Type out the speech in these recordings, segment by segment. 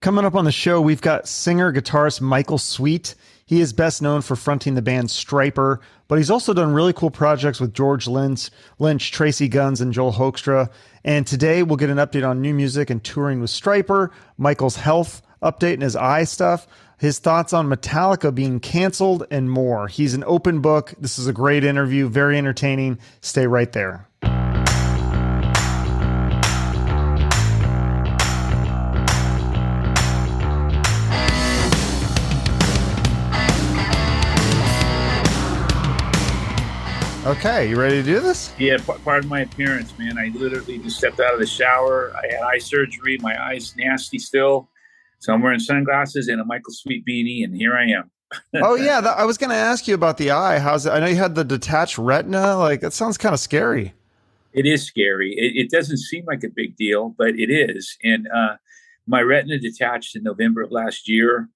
Coming up on the show, we've got singer guitarist Michael Sweet. He is best known for fronting the band Stryper, but he's also done really cool projects with George Lynch, Lynch, Tracii Guns, and Joel Hoekstra. And today we'll get an update on new music and touring with Stryper, Michael's health update and his eye stuff, his thoughts on Metallica being canceled, and more. He's an open book. This is a great interview, very entertaining. Stay right there. Okay, you ready to do this? Yeah, pardon my appearance, man. I literally just stepped out of the shower. I had eye surgery. My eyes nasty still. So I'm wearing sunglasses and a Michael Sweet beanie, and here I am. oh yeah, that, I was going to ask you about the eye. How's it? I know you had the detached retina. Like that sounds kind of scary. It is scary. It, it, doesn't seem like a big deal, but it is. And uh, my retina detached in November of last year,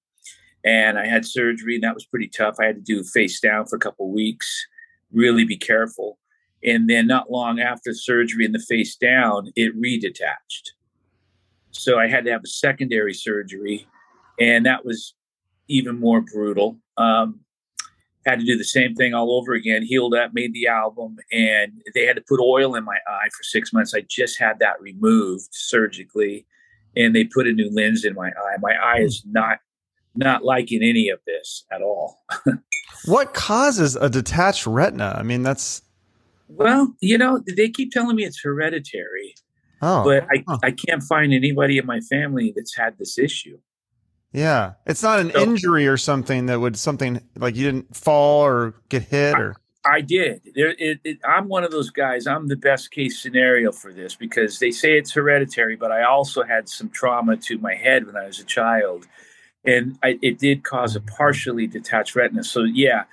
and I had surgery, and that was pretty tough. I had to do face down for a couple weeks really be careful. And then not long after surgery and the face down, it redetached. So I had to have a secondary surgery, and that was even more brutal. Um, had to do the same thing all over again. Healed up, made the album, and they had to put oil in my eye for six months. I just had that removed surgically, and they put a new lens in my eye. My eye is not not liking any of this at all. What causes a detached retina? I mean, that's well, you know, they keep telling me it's hereditary. Oh, but I, huh. I can't find anybody in my family that's had this issue. Yeah, it's not an so, injury or something that would something like you didn't fall or get hit or. I, I did. There, it, it, I'm one of those guys. I'm the best case scenario for this because they say it's hereditary, but I also had some trauma to my head when I was a child and I, it did cause a partially detached retina. So yeah,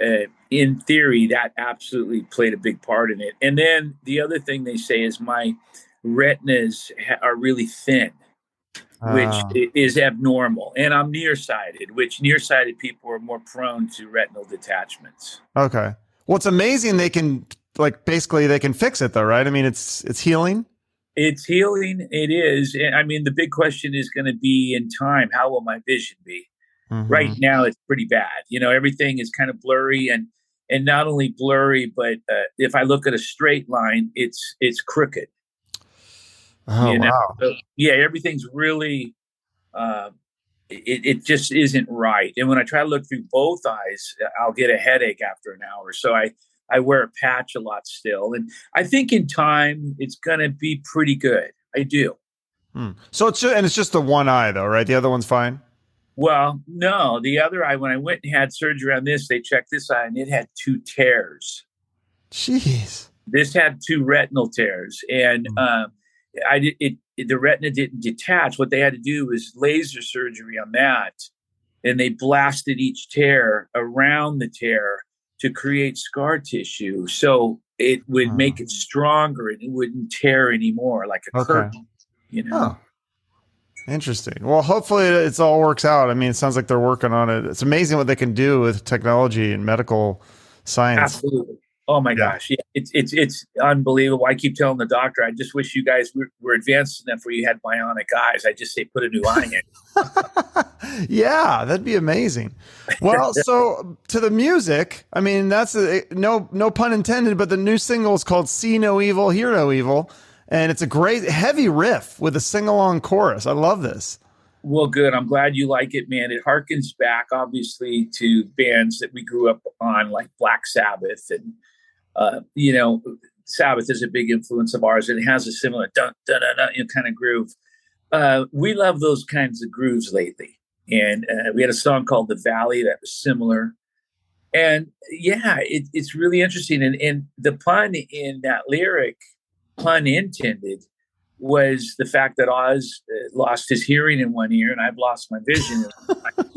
uh, in theory, that absolutely played a big part in it. And then the other thing they say is my retinas ha- are really thin, which uh. is abnormal, and I'm nearsighted, which nearsighted people are more prone to retinal detachments. Okay. Well, it's amazing they can like basically they can fix it though, right? I mean, it's it's healing. It's healing. It is. I mean, the big question is going to be in time. How will my vision be? Mm-hmm. Right now, it's pretty bad. You know, everything is kind of blurry, and and not only blurry, but uh, if I look at a straight line, it's it's crooked. Oh you know? wow! So, yeah, everything's really. Uh, it, it just isn't right. And when I try to look through both eyes, I'll get a headache after an hour. So I I wear a patch a lot still, and I think in time it's going to be pretty good. I do. Hmm. So it's just, and it's just the one eye though, right? The other one's fine. Well, no, the other eye. When I went and had surgery on this, they checked this eye, and it had two tears. Jeez. This had two retinal tears, and hmm. um, I did it, it. The retina didn't detach. What they had to do was laser surgery on that, and they blasted each tear around the tear to create scar tissue. So it would make it hmm. stronger and it wouldn't tear anymore like a okay. curtain you know? Interesting. Well hopefully it's all works out. I mean it sounds like they're working on it. It's amazing what they can do with technology and medical science. Absolutely Oh my yeah. gosh, yeah, it's it's it's unbelievable. I keep telling the doctor, I just wish you guys were, were advanced enough where you had bionic eyes. I just say put a new eye in. yeah, that'd be amazing. Well, so to the music, I mean, that's a, no no pun intended, but the new single is called "See No Evil, Hear No Evil," and it's a great heavy riff with a sing along chorus. I love this. Well, good. I'm glad you like it, man. It harkens back, obviously, to bands that we grew up on, like Black Sabbath and uh, you know, Sabbath is a big influence of ours, it has a similar dun dun dun, dun you know, kind of groove. Uh, we love those kinds of grooves lately, and uh, we had a song called "The Valley" that was similar. And yeah, it, it's really interesting, and, and the pun in that lyric, pun intended, was the fact that Oz uh, lost his hearing in one ear, and I've lost my vision.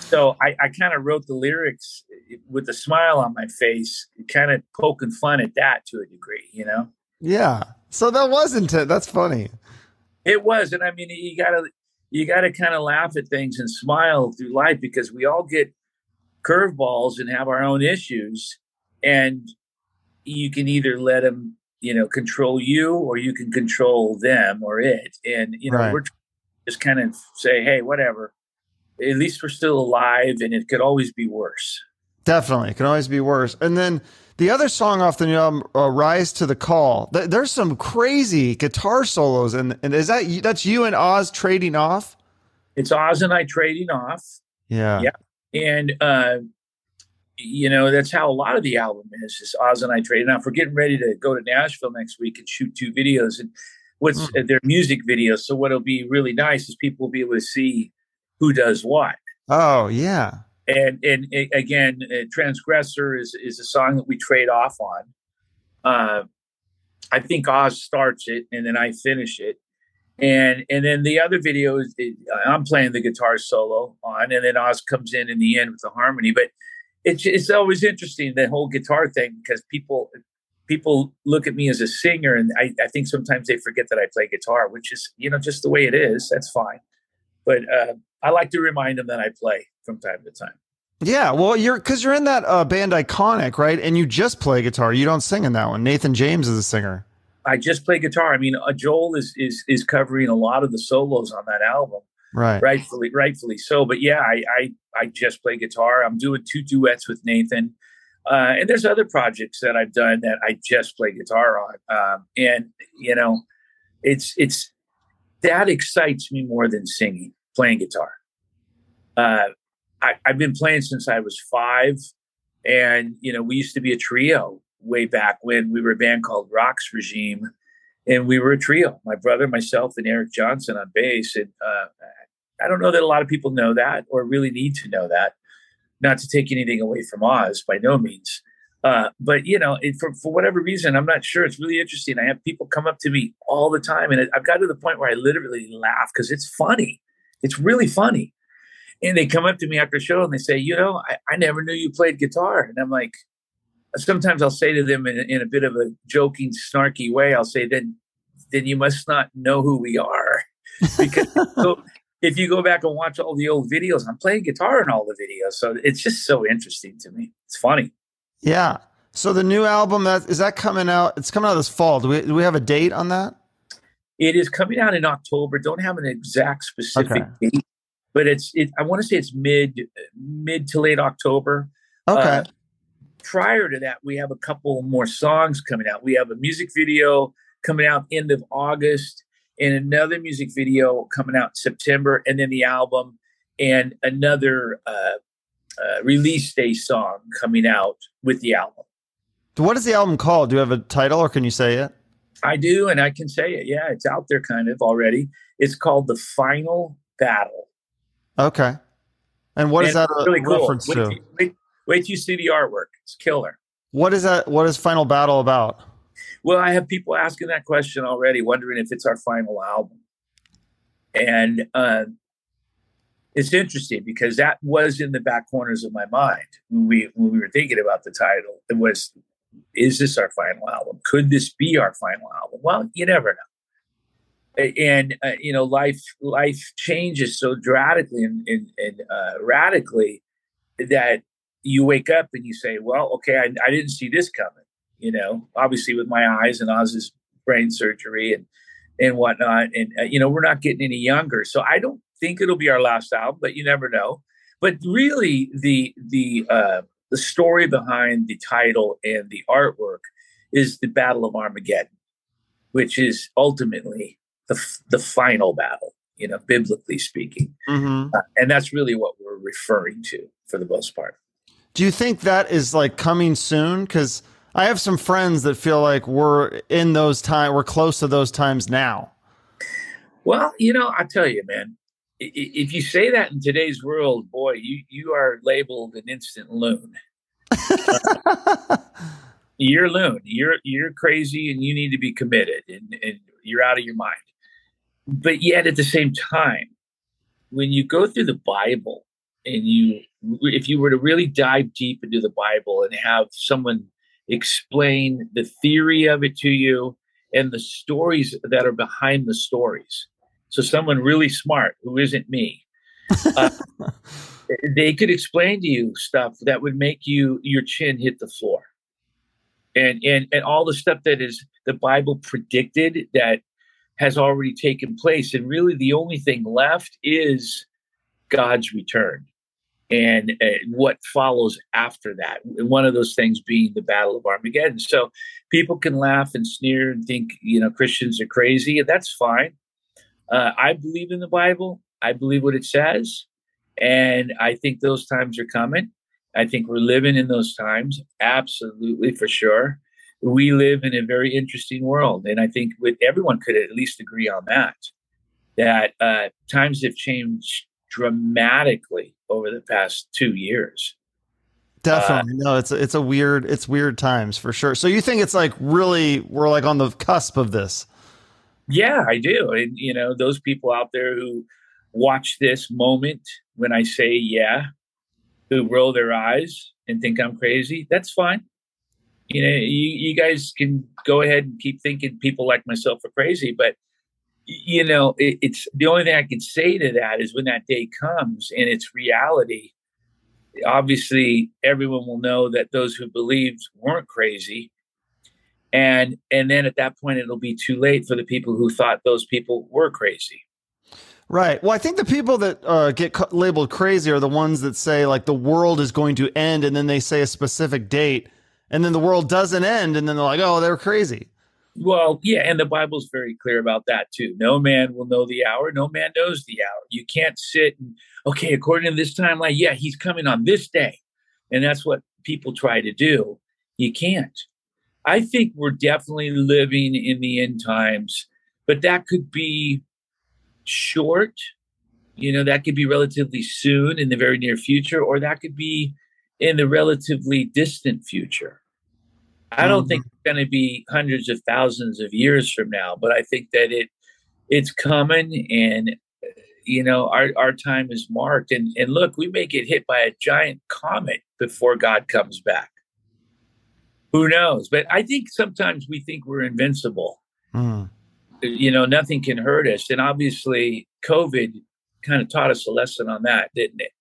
so I, I kind of wrote the lyrics eh, with a smile on my face, kind of poking fun at that to a degree, you know? Yeah. So that wasn't it. That's funny. It was. And I mean, you gotta, you gotta kind of laugh at things and smile through life because we all get curveballs and have our own issues. And you can either let them, you know, control you or you can control them or it. And, you know, right. we're just kind of say, hey, whatever. At least we're still alive, and it could always be worse. Definitely, it can always be worse. And then the other song off the new album, uh, "Rise to the Call." Th- there's some crazy guitar solos, and and is that you, that's you and Oz trading off? It's Oz and I trading off. Yeah, yeah, and uh, you know that's how a lot of the album is. Is Oz and I trading off. We're getting ready to go to Nashville next week and shoot two videos, and what's mm. their music videos. So what'll be really nice is people will be able to see who does what. Oh yeah. And and again, transgressor is is a song that we trade off on. Uh, I think Oz starts it and then I finish it, and and then the other video is it, I'm playing the guitar solo on, and then Oz comes in in the end with the harmony. But it's it's always interesting the whole guitar thing because people people look at me as a singer and I, I, think sometimes they forget that I play guitar, which is, you know, just the way it is. That's fine. But uh, I like to remind them that I play from time to time. Yeah, well, you're because you're in that uh, band Iconic, right? And you just play guitar. You don't sing in that one. Nathan James is a singer. I just play guitar. I mean, uh, Joel is is is covering a lot of the solos on that album, right? Rightfully, rightfully so. But yeah, I I, I just play guitar. I'm doing two duets with Nathan. Uh, and there's other projects that I've done that I just play guitar on. Um, and you know, it's it's that excites me more than singing, playing guitar. Uh, I, I've been playing since I was five, and you know, we used to be a trio way back when we were a band called Roxx Regime, and we were a trio. My brother, myself, and Eric Johnson on bass. And uh, I don't know that a lot of people know that or really need to know that not to take anything away from Oz by no means. Uh, but you know, it, for for whatever reason, I'm not sure. It's really interesting. I have people come up to me all the time, and I've got to the point where I literally laugh because it's funny. It's really funny. And they come up to me after a show and they say, "You know, I, I never knew you played guitar." And I'm like, sometimes I'll say to them in, in a bit of a joking, snarky way, I'll say, "Then, then you must not know who we are." because so if you go back and watch all the old videos, I'm playing guitar in all the videos. So it's just so interesting to me. It's funny. Yeah. So the new album that is that coming out? It's coming out this fall. Do we do we have a date on that? It is coming out in October. Don't have an exact specific okay. date, but it's it. I want to say it's mid mid to late October. Okay. Uh, prior to that, we have a couple more songs coming out. We have a music video coming out end of August and another music video coming out in September, and then the album, and another uh, uh, release day song coming out with the album. What is the album called? Do you have a title, or can you say it? I do, and I can say it. Yeah, it's out there kind of already. It's called The Final Battle. Okay. And what and is that really cool. reference wait, to? Wait, wait till you see the artwork. It's killer. What is that? What is Final Battle about? Well, I have people asking that question already, wondering if it's our final album. And uh, it's interesting because that was in the back corners of my mind when we when we were thinking about the title. It was, is this our final album? Could this be our final album? Well, you never know. And uh, you know, life life changes so dramatically and, and, and uh, radically that you wake up and you say, "Well, okay, I, I didn't see this coming." you know, obviously with my eyes and Oz's brain surgery and and whatnot. And uh, you know, we're not getting any younger, so I don't think it'll be our last album, but you never know. But really, the the uh, the story behind the title and the artwork is the Battle of Armageddon, which is ultimately the the final battle. You know, biblically speaking, mm-hmm. uh, and that's really what we're referring to for the most part. Do you think that is like coming soon? Because I have some friends that feel like we're in those time, we're close to those times now. Well, you know, I tell you, man, if you say that in today's world, boy, you you are labeled an instant loon. you're loon. You're you're crazy, and you need to be committed, and, and you're out of your mind. But yet, at the same time, when you go through the Bible, and you, if you were to really dive deep into the Bible and have someone explain the theory of it to you and the stories that are behind the stories. So, someone really smart who isn't me, uh, they could explain to you stuff that would make you your chin hit the floor, and and and all the stuff that is the Bible predicted that has already taken place. And really, the only thing left is God's return and uh, what follows after that. One of those things being the Battle of Armageddon. So people can laugh and sneer and think, you know, Christians are crazy, and that's fine. Uh, I believe in the Bible. I believe what it says. And I think those times are coming. I think we're living in those times, absolutely for sure. We live in a very interesting world, and I think with everyone could at least agree on that. That uh, times have changed dramatically over the past two years. Definitely, uh, no. It's it's a weird it's weird times for sure. So you think it's like really we're like on the cusp of this? Yeah, I do. And you know, those people out there who watch this moment when I say yeah, who roll their eyes and think I'm crazy, that's fine. You know, you, you guys can go ahead and keep thinking people like myself are crazy, but you know, it, it's the only thing I can say to that is when that day comes and it's reality. Obviously, everyone will know that those who believed weren't crazy, and and then at that point it'll be too late for the people who thought those people were crazy. Right. Well, I think the people that uh, get labeled crazy are the ones that say like the world is going to end, and then they say a specific date, and then the world doesn't end, and then they're like, "Oh, they're crazy." Well, yeah, and the Bible's very clear about that too. No man will know the hour. No man knows the hour. You can't sit and okay, according to this timeline, yeah, he's coming on this day, and that's what people try to do. You can't. I think we're definitely living in the end times, but that could be short. You know, that could be relatively soon in the very near future, or that could be in the relatively distant future. I don't mm-hmm. think it's going to be hundreds of thousands of years from now, but I think that it it's coming, and you know, our our time is marked. And and look, we may get hit by a giant comet before God comes back. Who knows? But I think sometimes we think we're invincible. Mm you know, nothing can hurt us. And obviously, COVID kind of taught us a lesson on that, didn't it?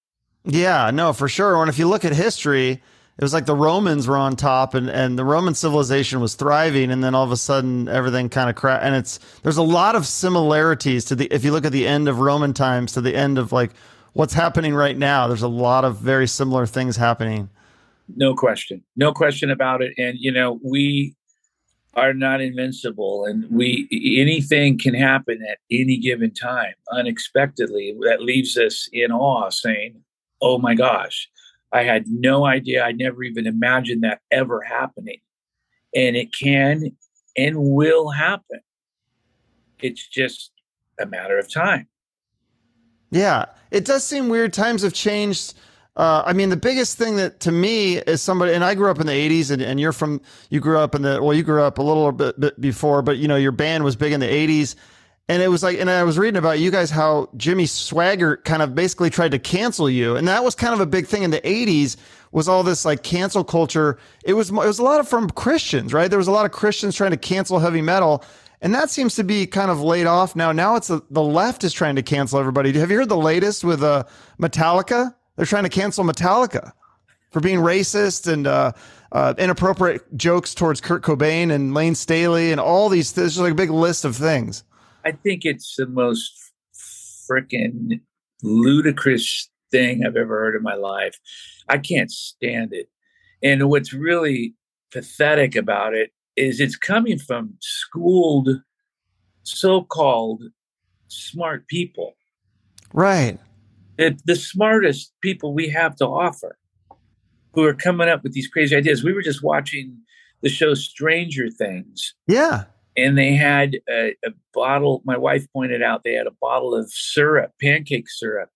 Yeah, no, for sure. And if you look at history, it was like the Romans were on top and, and the Roman civilization was thriving. And then all of a sudden, everything kind of crashed. And it's, there's a lot of similarities to the, if you look at the end of Roman times to the end of like what's happening right now, there's a lot of very similar things happening. No question. No question about it. And, you know, we, are not invincible and we anything can happen at any given time unexpectedly. That leaves us in awe saying oh my gosh i had no idea. I never even imagined that ever happening. And it can and will happen. It's just a matter of time. Yeah. It does seem weird. Times have changed uh, I mean, the biggest thing that to me is somebody, and I grew up in the '80s, and, and you're from, you grew up in the, well, you grew up a little bit, bit before, but you know, your band was big in the '80s, and it was like, and I was reading about you guys how Jimmy Swaggart kind of basically tried to cancel you, and that was kind of a big thing in the '80s. Was all this like cancel culture? It was it was a lot of from Christians, right? There was a lot of Christians trying to cancel heavy metal, and that seems to be kind of laid off now. Now it's a, the left is trying to cancel everybody. Have you heard the latest with uh, Metallica? They're trying to cancel Metallica for being racist and uh, uh, inappropriate jokes towards Kurt Cobain and Layne Staley and all these. There's like a big list of things. I think it's the most freaking ludicrous thing I've ever heard in my life. I can't stand it. And what's really pathetic about it is it's coming from schooled, so called smart people. Right the, the smartest people we have to offer who are coming up with these crazy ideas. We were just watching the show Stranger Things. Yeah. And they had a, a, bottle, my wife pointed out, they had a bottle of syrup, pancake syrup.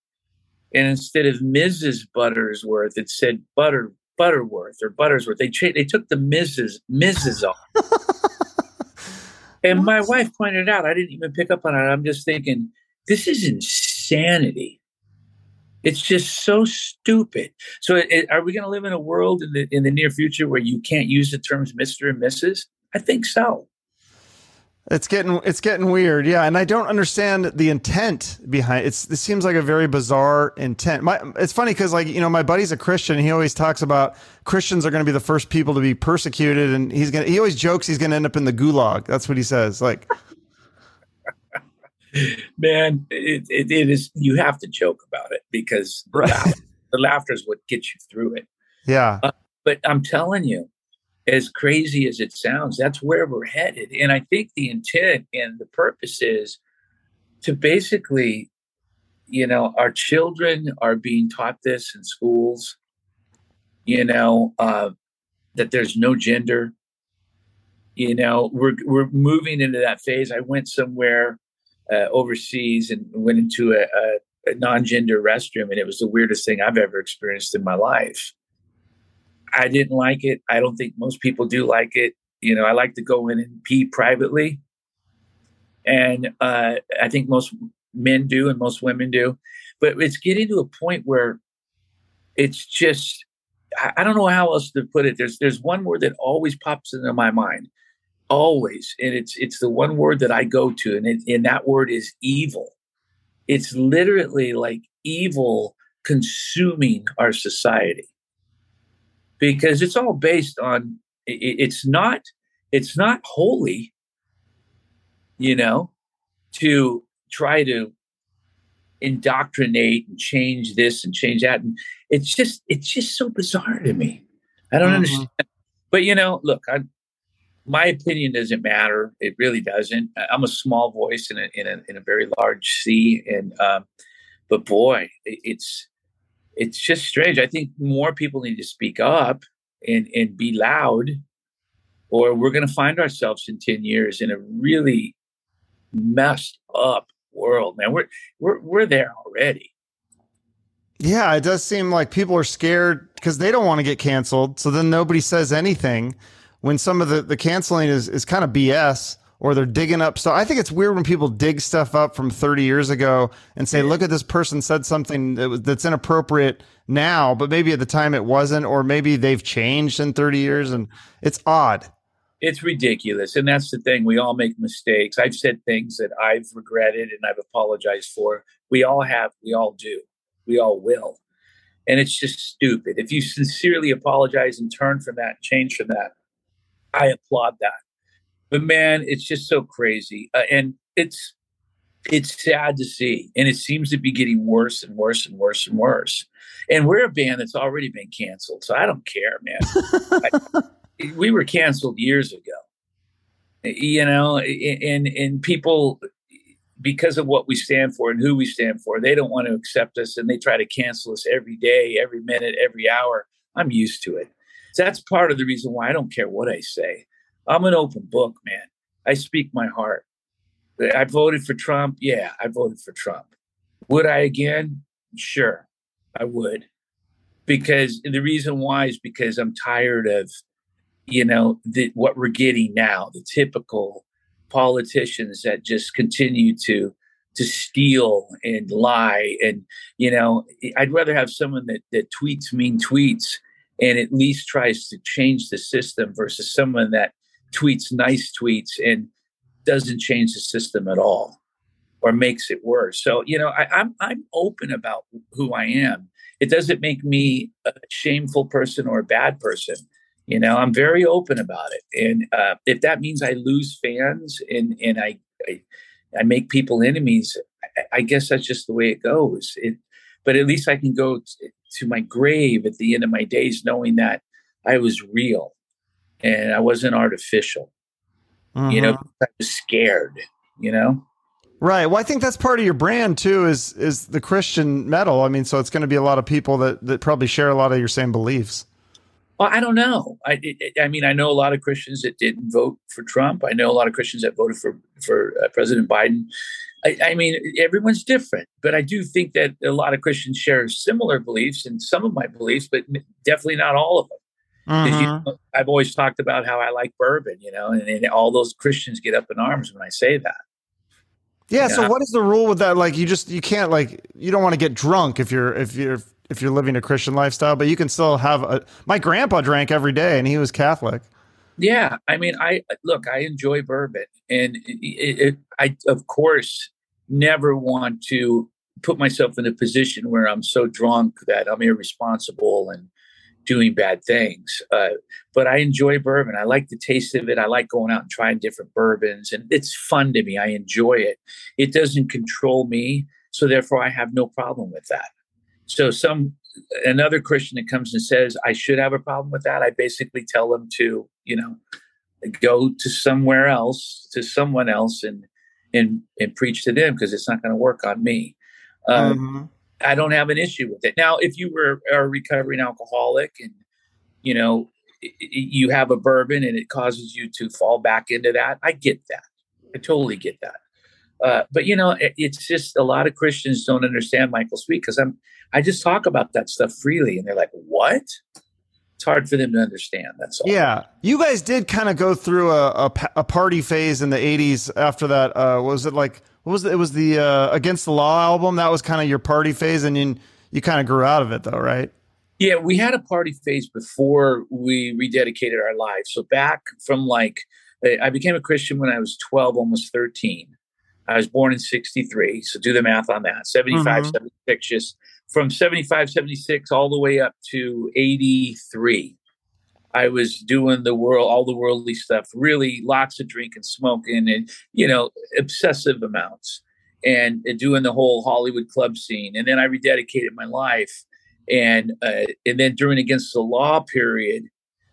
And instead of Mrs. Buttersworth, it said Butter Butterworth or Buttersworth. They cha- they took the Mrs. Mrs. off. and my wife pointed out, I didn't even pick up on it. I'm just thinking, this is insanity. It's just so stupid. So, it, are we going to live in a world in the in the near future where you can't use the terms Mister and Mrs.? I think so. It's getting it's getting weird, yeah, and I don't understand the intent behind it's. It seems like a very bizarre intent. My, it's funny because like you know my buddy's a Christian. he always talks about Christians are going to be the first people to be persecuted, and he's gonna. He always jokes he's going to end up in the gulag. That's what he says. Like Man, it, it, it is. You have to joke about it because right. the, laughter, the laughter is what gets you through it. Yeah. Uh, but I'm telling you, as crazy as it sounds, that's where we're headed. And I think the intent and the purpose is to basically, you know, our children are being taught this in schools, you know, uh, that there's no gender. You know, we're we're moving into that phase. I went somewhere uh, overseas and went into a, a, a non-gender restroom, and it was the weirdest thing I've ever experienced in my life I didn't like it. I don't think most people do like it. You know, I like to go in and pee privately. And uh, I think most men do and most women do. But it's getting to a point where it's just, I, I don't know how else to put it. There's there's one word that always pops into my mind. Always. And it's it's the one word that I go to, and, it, and that word is evil. It's literally like evil consuming our society because it's all based on it's not it's not holy you know to try to indoctrinate and change this and change that and it's just it's just so bizarre to me i don't mm-hmm. understand but you know look I, my opinion doesn't matter it really doesn't i'm a small voice in a in a, in a very large sea and um, but boy it's it's just strange. I think more people need to speak up and, and be loud, or we're going to find ourselves in 10 years in a really messed up world, man. We're, we're, we're there already. Yeah, it does seem like people are scared because they don't want to get canceled. So then nobody says anything when some of the, the canceling is, is kind of BS or they're digging up stuff. I think it's weird when people dig stuff up from 30 years ago and say, look at this person said something that was, that's inappropriate now, but maybe at the time it wasn't, or maybe they've changed in 30 years and it's odd. It's ridiculous. And that's the thing. We all make mistakes. I've said things that I've regretted and I've apologized for. We all have, we all do, we all will. And it's just stupid. If you sincerely apologize and turn from that, change from that, I applaud that but man, it's just so crazy, uh, and it's it's sad to see, and it seems to be getting worse and worse and worse and worse. And we're a band that's already been canceled, so I don't care, man. I, we were canceled years ago, you know, and and people because of what we stand for and who we stand for, they don't want to accept us, and they try to cancel us every day, every minute, every hour. I'm used to it. That's part of the reason why I don't care what I say. I'm an open book, man. I speak my heart. I voted for Trump. Yeah, I voted for Trump. Would I again? Sure, I would. Because the reason why is because I'm tired of, you know, the, what we're getting now, the typical politicians that just continue to to steal and lie and you know i'd rather have someone that that tweets mean tweets and at least tries to change the system versus someone that tweets nice tweets and doesn't change the system at all or makes it worse. So, you know, I, I'm I'm open about who I am. It doesn't make me a shameful person or a bad person. You know, I'm very open about it. And uh, if that means I lose fans and and I I, I make people enemies, I, I, guess that's just the way it goes. It, but at least I can go t- to my grave at the end of my days knowing that I was real and I wasn't artificial. Mm-hmm. You know, mm-hmm. I was scared. You know. Right. Well, I think that's part of your brand too. Is is the Christian metal? I mean, so it's going to be a lot of people that that probably share a lot of your same beliefs. Well, I don't know. I I mean, I know a lot of Christians that didn't vote for Trump. I know a lot of Christians that voted for for uh, President Biden. I, I, mean, everyone's different, but I do think that a lot of Christians share similar beliefs and some of my beliefs, but definitely not all of them. Mm-hmm. You know, I've always talked about how I like bourbon, you know, and, and, all those Christians get up in arms when I say that. Yeah. You so what is the rule with that? Like, you just you can't like you don't want to get drunk if you're if you're if you're living a Christian lifestyle, but you can still have a. My grandpa drank every day, and he was Catholic. Yeah, I mean, I look, I enjoy bourbon, and it, it, I of course never want to put myself in a position where I'm so drunk that I'm irresponsible and doing bad things. Uh, but I enjoy bourbon. I like the taste of it. I like going out and trying different bourbons, and it's fun to me. I enjoy it. It doesn't control me, so therefore I have no problem with that. So some another Christian that comes and says I should have a problem with that, I basically tell them to, you know, go to somewhere else, to someone else, and and and preach to them because it's not going to work on me. Um, mm-hmm. I don't have an issue with it. Now, if you were a recovering alcoholic and you know you have a bourbon and it causes you to fall back into that, I get that. I totally get that. Uh, but you know, it, it's just a lot of Christians don't understand Michael Sweet because I'm I just talk about that stuff freely, and they're like, "What?" It's hard for them to understand. That's all. Yeah, you guys did kind of go through a, a, a party phase in the '80s. After that, uh, was it like what was it? it was the uh, Against the Law album? That was kind of your party phase, and you you kind of grew out of it, though, right? Yeah, we had a party phase before we rededicated our lives. So back from like, I became a Christian when I was 12, almost 13. I was born in 63. So do the math on that. 75, mm-hmm. 76, just from 75, 76 all the way up to 83. I was doing the world, all the worldly stuff, really lots of drinking, smoking, and, you know, obsessive amounts and, and doing the whole Hollywood club scene. And then I rededicated my life. And, uh, and then during Against the Law period,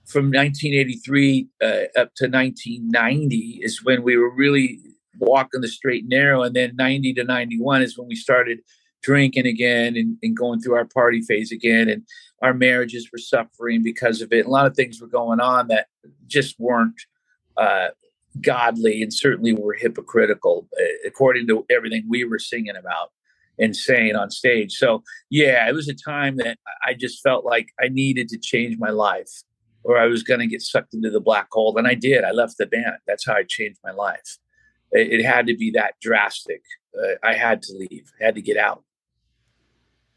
from 1983 uh, up to 1990 is when we were really walking the straight and narrow. And then 90 to 91 is when we started drinking again and, and, going through our party phase again. And our marriages were suffering because of it. A lot of things were going on that just weren't uh, godly and certainly were hypocritical, uh, according to everything we were singing about and saying on stage. So, yeah, it was a time that I just felt like I needed to change my life or I was going to get sucked into the black hole. And I did. I left the band. That's how I changed my life. It, had to be that drastic. Uh, I had to leave, I had to get out.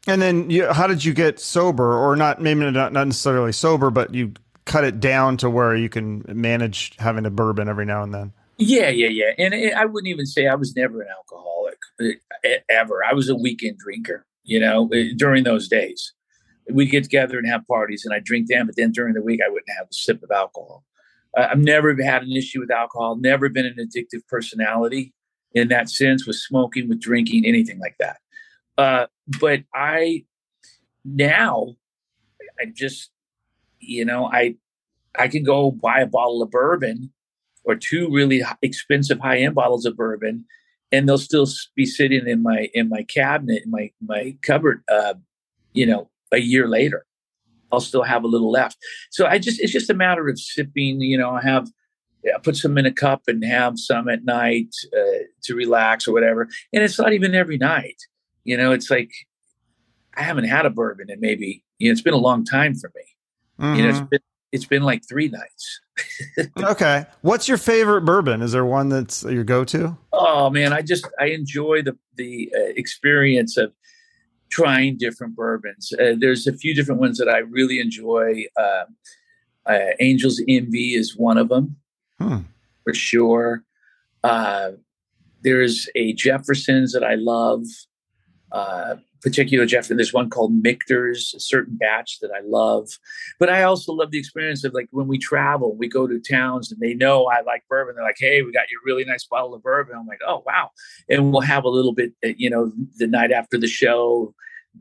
And then, you, how did you get sober, or not? Maybe not, not necessarily sober, but you cut it down to where you can manage having a bourbon every now and then. Yeah, yeah, yeah. And it, I wouldn't even say I was never an alcoholic uh, ever. I was a weekend drinker. You know, uh, during those days, we'd get together and have parties, and I'd drink them. But then during the week, I wouldn't have a sip of alcohol. I've never had an issue with alcohol. Never been an addictive personality in that sense, with smoking, with drinking, anything like that. Uh, but I now I just you know I I can go buy a bottle of bourbon or two really expensive high end bottles of bourbon, and they'll still be sitting in my in my cabinet in my my cupboard. Uh, you know, a year later, I'll still have a little left. So I just it's just a matter of sipping. You know, I have put some in a cup and have some at night uh, to relax or whatever. And it's not even every night. You know, it's like I haven't had a bourbon in maybe you know it's been a long time for me. Mm-hmm. You know, it's mm-hmm. been it's been like three nights. okay, what's your favorite bourbon? Is there one that's your go-to? Oh man, I just I enjoy the the uh, experience of trying different bourbons. Uh, there's a few different ones that I really enjoy. Uh, uh Angel's Envy is one of them, hmm. for sure. Uh, there's a Jefferson's that I love uh, particular Jeff. And there's one called Michter's, a certain batch that I love. But I also love the experience of like when we travel, we go to towns and they know I like bourbon. They're like, hey, we got your really nice bottle of bourbon. I'm like, oh, wow. And we'll have a little bit, uh, you know, the night after the show,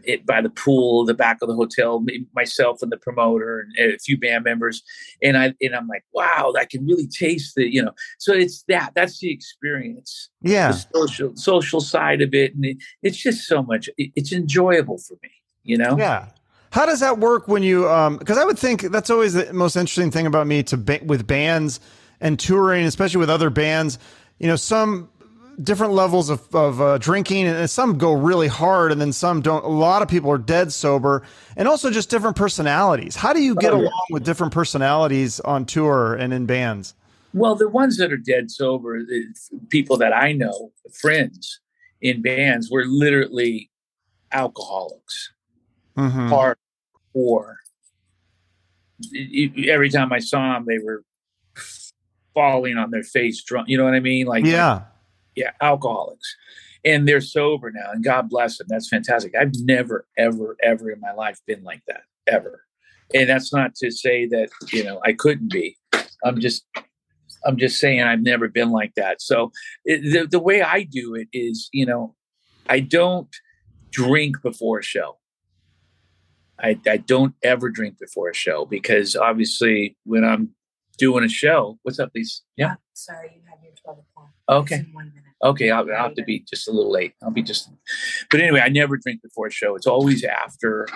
it by the pool, the back of the hotel, me, myself and the promoter and a few band members, and I and I'm like, wow, I can really taste the, you know. So it's that. That's the experience. Yeah, the social social side of it, and it, it's just so much. It, it's enjoyable for me, you know. Yeah. How does that work when you? Because um, I would think that's always the most interesting thing about me to ba- with bands and touring, especially with other bands. You know, some different levels of, of uh, drinking and some go really hard and then some don't. A lot of people are dead sober and also just different personalities. How do you get oh, yeah. along with different personalities on tour and in bands? Well the ones that are dead sober the people that i know friends in bands were literally alcoholics. Mm-hmm. hardcore. Every time i saw them they were falling on their face drunk you know what i mean? Like yeah yeah, alcoholics. And they're sober now, and God bless them. That's fantastic. I've never, ever, ever in my life been like that, ever. and that's not to say that you know I couldn't be. I'm just I'm just saying I've never been like that. So it, the the way I do it is, you know, I don't drink before a show. I, I don't ever drink before a show because obviously when I'm doing a show, what's up, Lisa? Yeah. Sorry, you have your 12 o'clock. Okay. Okay, I'll, I'll, have to be just a little late. I'll be just, but anyway, I never drink before a show. It's always after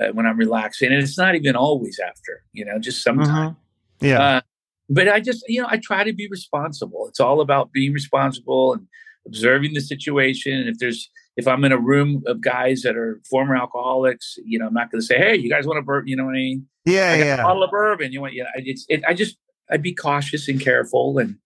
uh, when I'm relaxing, and it's not even always after. You know, just sometimes. Mm-hmm. Yeah. Uh, but I just, you know, I try to be responsible. It's all about being responsible and observing the situation. And if there's, if I'm in a room of guys that are former alcoholics, you know, I'm not going to say, "Hey, you guys want a bourbon?" You know what I mean? Yeah, I yeah. A bottle of bourbon. You want? Yeah. It's. It, I just. I'd be cautious and careful, and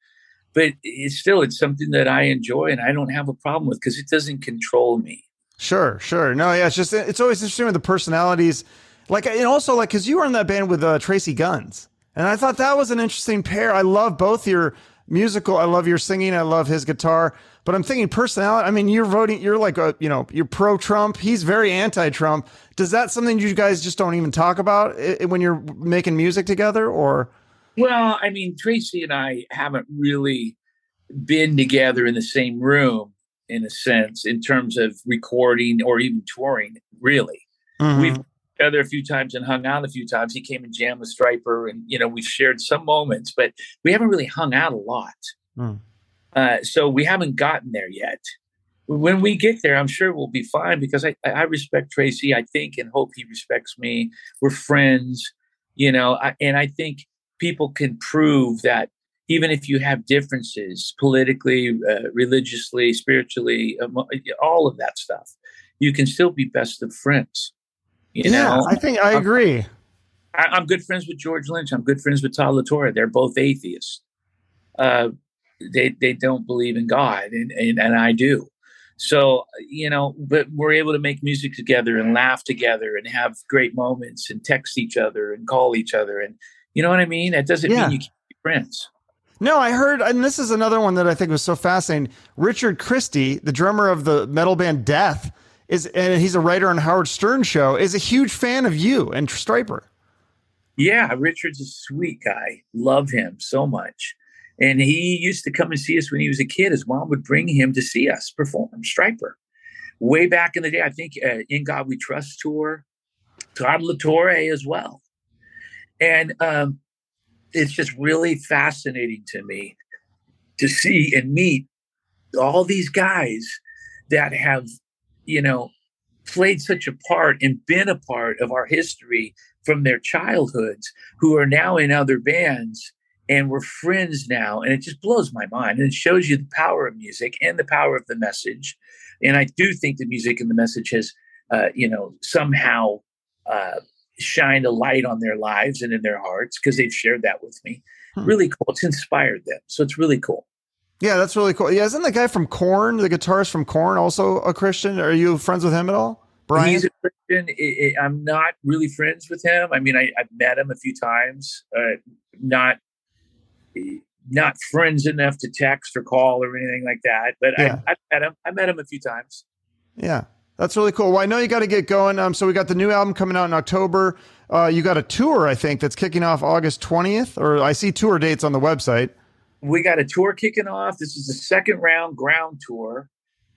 but it's still it's something that I enjoy and I don't have a problem with because it doesn't control me. Sure, sure. No, yeah, it's just it's always interesting with the personalities, like and also like because you were in that band with uh, Tracii Guns. And I thought that was an interesting pair. I love both your musical. I love your singing. I love his guitar. But I'm thinking personality. I mean, you're voting. You're like a, you know, you're pro Trump. He's very anti Trump. Does that something you guys just don't even talk about when you're making music together, or? Well, I mean, Tracii and I haven't really been together in the same room in a sense in terms of recording or even touring. Really, mm-hmm. we've been other a few times and hung out a few times. He came and jammed with Stryper, and you know we've shared some moments, but we haven't really hung out a lot. Mm. Uh, so we haven't gotten there yet. When we get there, I'm sure we'll be fine because I, I respect Tracii. I think and hope he respects me. We're friends, you know, I, and I think people can prove that even if you have differences politically, uh, religiously, spiritually, um, all of that stuff, you can still be best of friends. You yeah, know? I think I agree. I, am good friends with George Lynch. I'm good friends with Todd La Torre. They're both atheists. Uh, they they don't believe in God, and, and and I do. So you know, but we're able to make music together and laugh together and have great moments and text each other and call each other and you know what I mean. That doesn't yeah. mean you can't be friends. No, I heard, and this is another one that I think was so fascinating. Richard Christy, the drummer of the metal band Death, is and he's a writer on Howard Stern show, is a huge fan of you and Stryper. Yeah, Richard's a sweet guy. Love him so much. And he used to come and see us when he was a kid. His mom would bring him to see us perform Stryper. Way back in the day, I think uh, In God We Trust tour, Todd La Torre as well. And um, it's just really fascinating to me to see and meet all these guys that have you know, played such a part and been a part of our history from their childhoods who are now in other bands and we're friends now. And it just blows my mind. And it shows you the power of music and the power of the message. And i do think the music and the message has uh, you know somehow uh, shined a light on their lives and in their hearts because they've shared that with me hmm. really cool it's inspired them so it's really cool yeah, that's really cool. Yeah, isn't the guy from Korn, the guitarist from Korn, also a Christian? Are you friends with him at all? Brian? He's a Christian. I'm not really friends with him. I mean, I, have met him a few times. Uh, not not friends enough to text or call or anything like that. But yeah. I, I met him. I met him a few times. Yeah, that's really cool. Well, I know you got to get going. Um, so we got the new album coming out in October. Uh, you got a tour, I think, that's kicking off August 20th, or I see tour dates on the website we got a tour kicking off. This is the second round ground tour.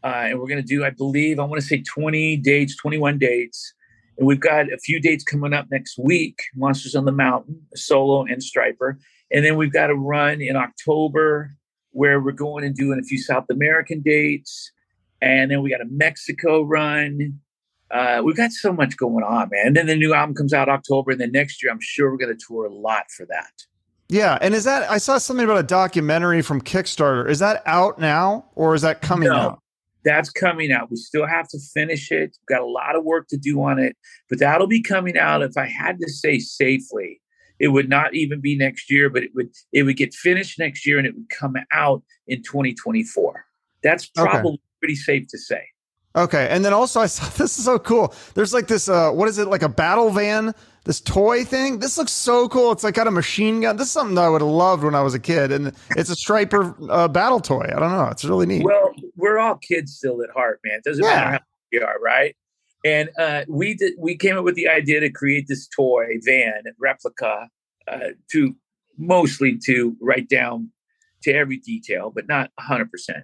Uh, and we're going to do, I believe, I want to say 20 dates, 21 dates. And we've got a few dates coming up next week Monsters on the Mountain, solo and Stryper. And then we've got a run in October where we're going and doing a few South American dates. And then we got a Mexico run. Uh, we've got so much going on, man. And then the new album comes out October. And then next year, I'm sure we're going to tour a lot for that. Yeah, and is that I saw something about a documentary from Kickstarter. Is that out now or is that coming no, out? That's coming out. We still have to finish it. We've got a lot of work to do on it, but that'll be coming out if I had to say safely. It would not even be next year, but it would it would get finished next year and it would come out in 2024. That's probably okay. Pretty safe to say. Okay, and then also I saw this is so cool. There's like this uh what is it like a battle van this toy thing. This looks so cool. It's like got a machine gun. This is something that I would have loved when I was a kid, and it's a Stryper uh, battle toy. I don't know. It's really neat. Well, we're all kids still at heart, man. It doesn't yeah. matter how we are, right? And uh, we did. We came up with the idea to create this toy van replica uh, to mostly to write down to every detail, but not 100 percent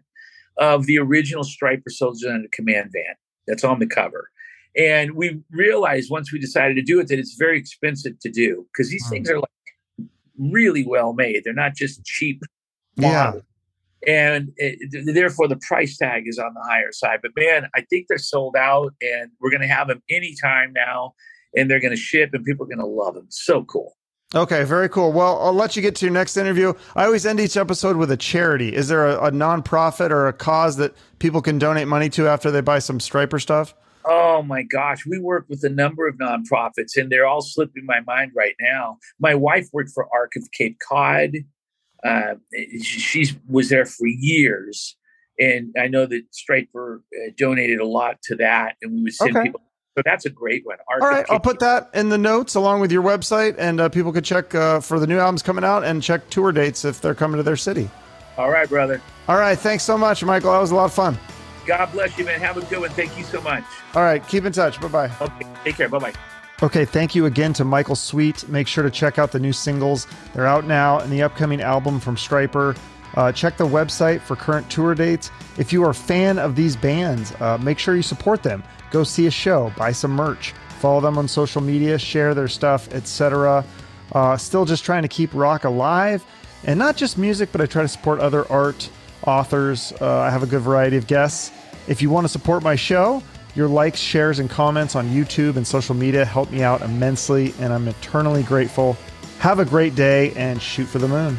of the original Stryper Soldiers Under Command van that's on the cover. And we realized once we decided to do it that it's very expensive to do because these Mm. things are like really well made. They're not just cheap Yeah. models. And it, th- therefore, the price tag is on the higher side. But man, I think they're sold out, and we're going to have them anytime now, and they're going to ship, and people are going to love them. So cool. Okay, very cool. Well, I'll let you get to your next interview. I always end each episode with a charity. Is there a, a nonprofit or a cause that people can donate money to after they buy some Stryper stuff? Oh my gosh, we work with a number of nonprofits, and they're all slipping my mind right now. My wife worked for Arc of Cape Cod. Uh, she was there for years, and I know that Stryper uh, donated a lot to that, and we would send Okay. people. So that's a great one. Arc All right, I'll put that in the notes along with your website, and uh, people could check uh, for the new albums coming out and check tour dates if they're coming to their city. All right, brother. All right, thanks so much, Michael. That was a lot of fun. God bless you, man. Have a good one. Thank you so much. All right, keep in touch. Bye bye. Okay, take care. Bye bye. Okay, thank you again to Michael Sweet. Make sure to check out the new singles. They're out now and the upcoming album from Stryper. Uh, check the website for current tour dates. If you are a fan of these bands, uh, make sure you support them. Go see a show, buy some merch, follow them on social media, share their stuff, etc. Uh, still just trying to keep rock alive and not just music, but I try to support other art, authors. Uh, I have a good variety of guests. If you want to support my show, your likes, shares, and comments on YouTube and social media help me out immensely, and I'm eternally grateful. Have a great day and shoot for the moon.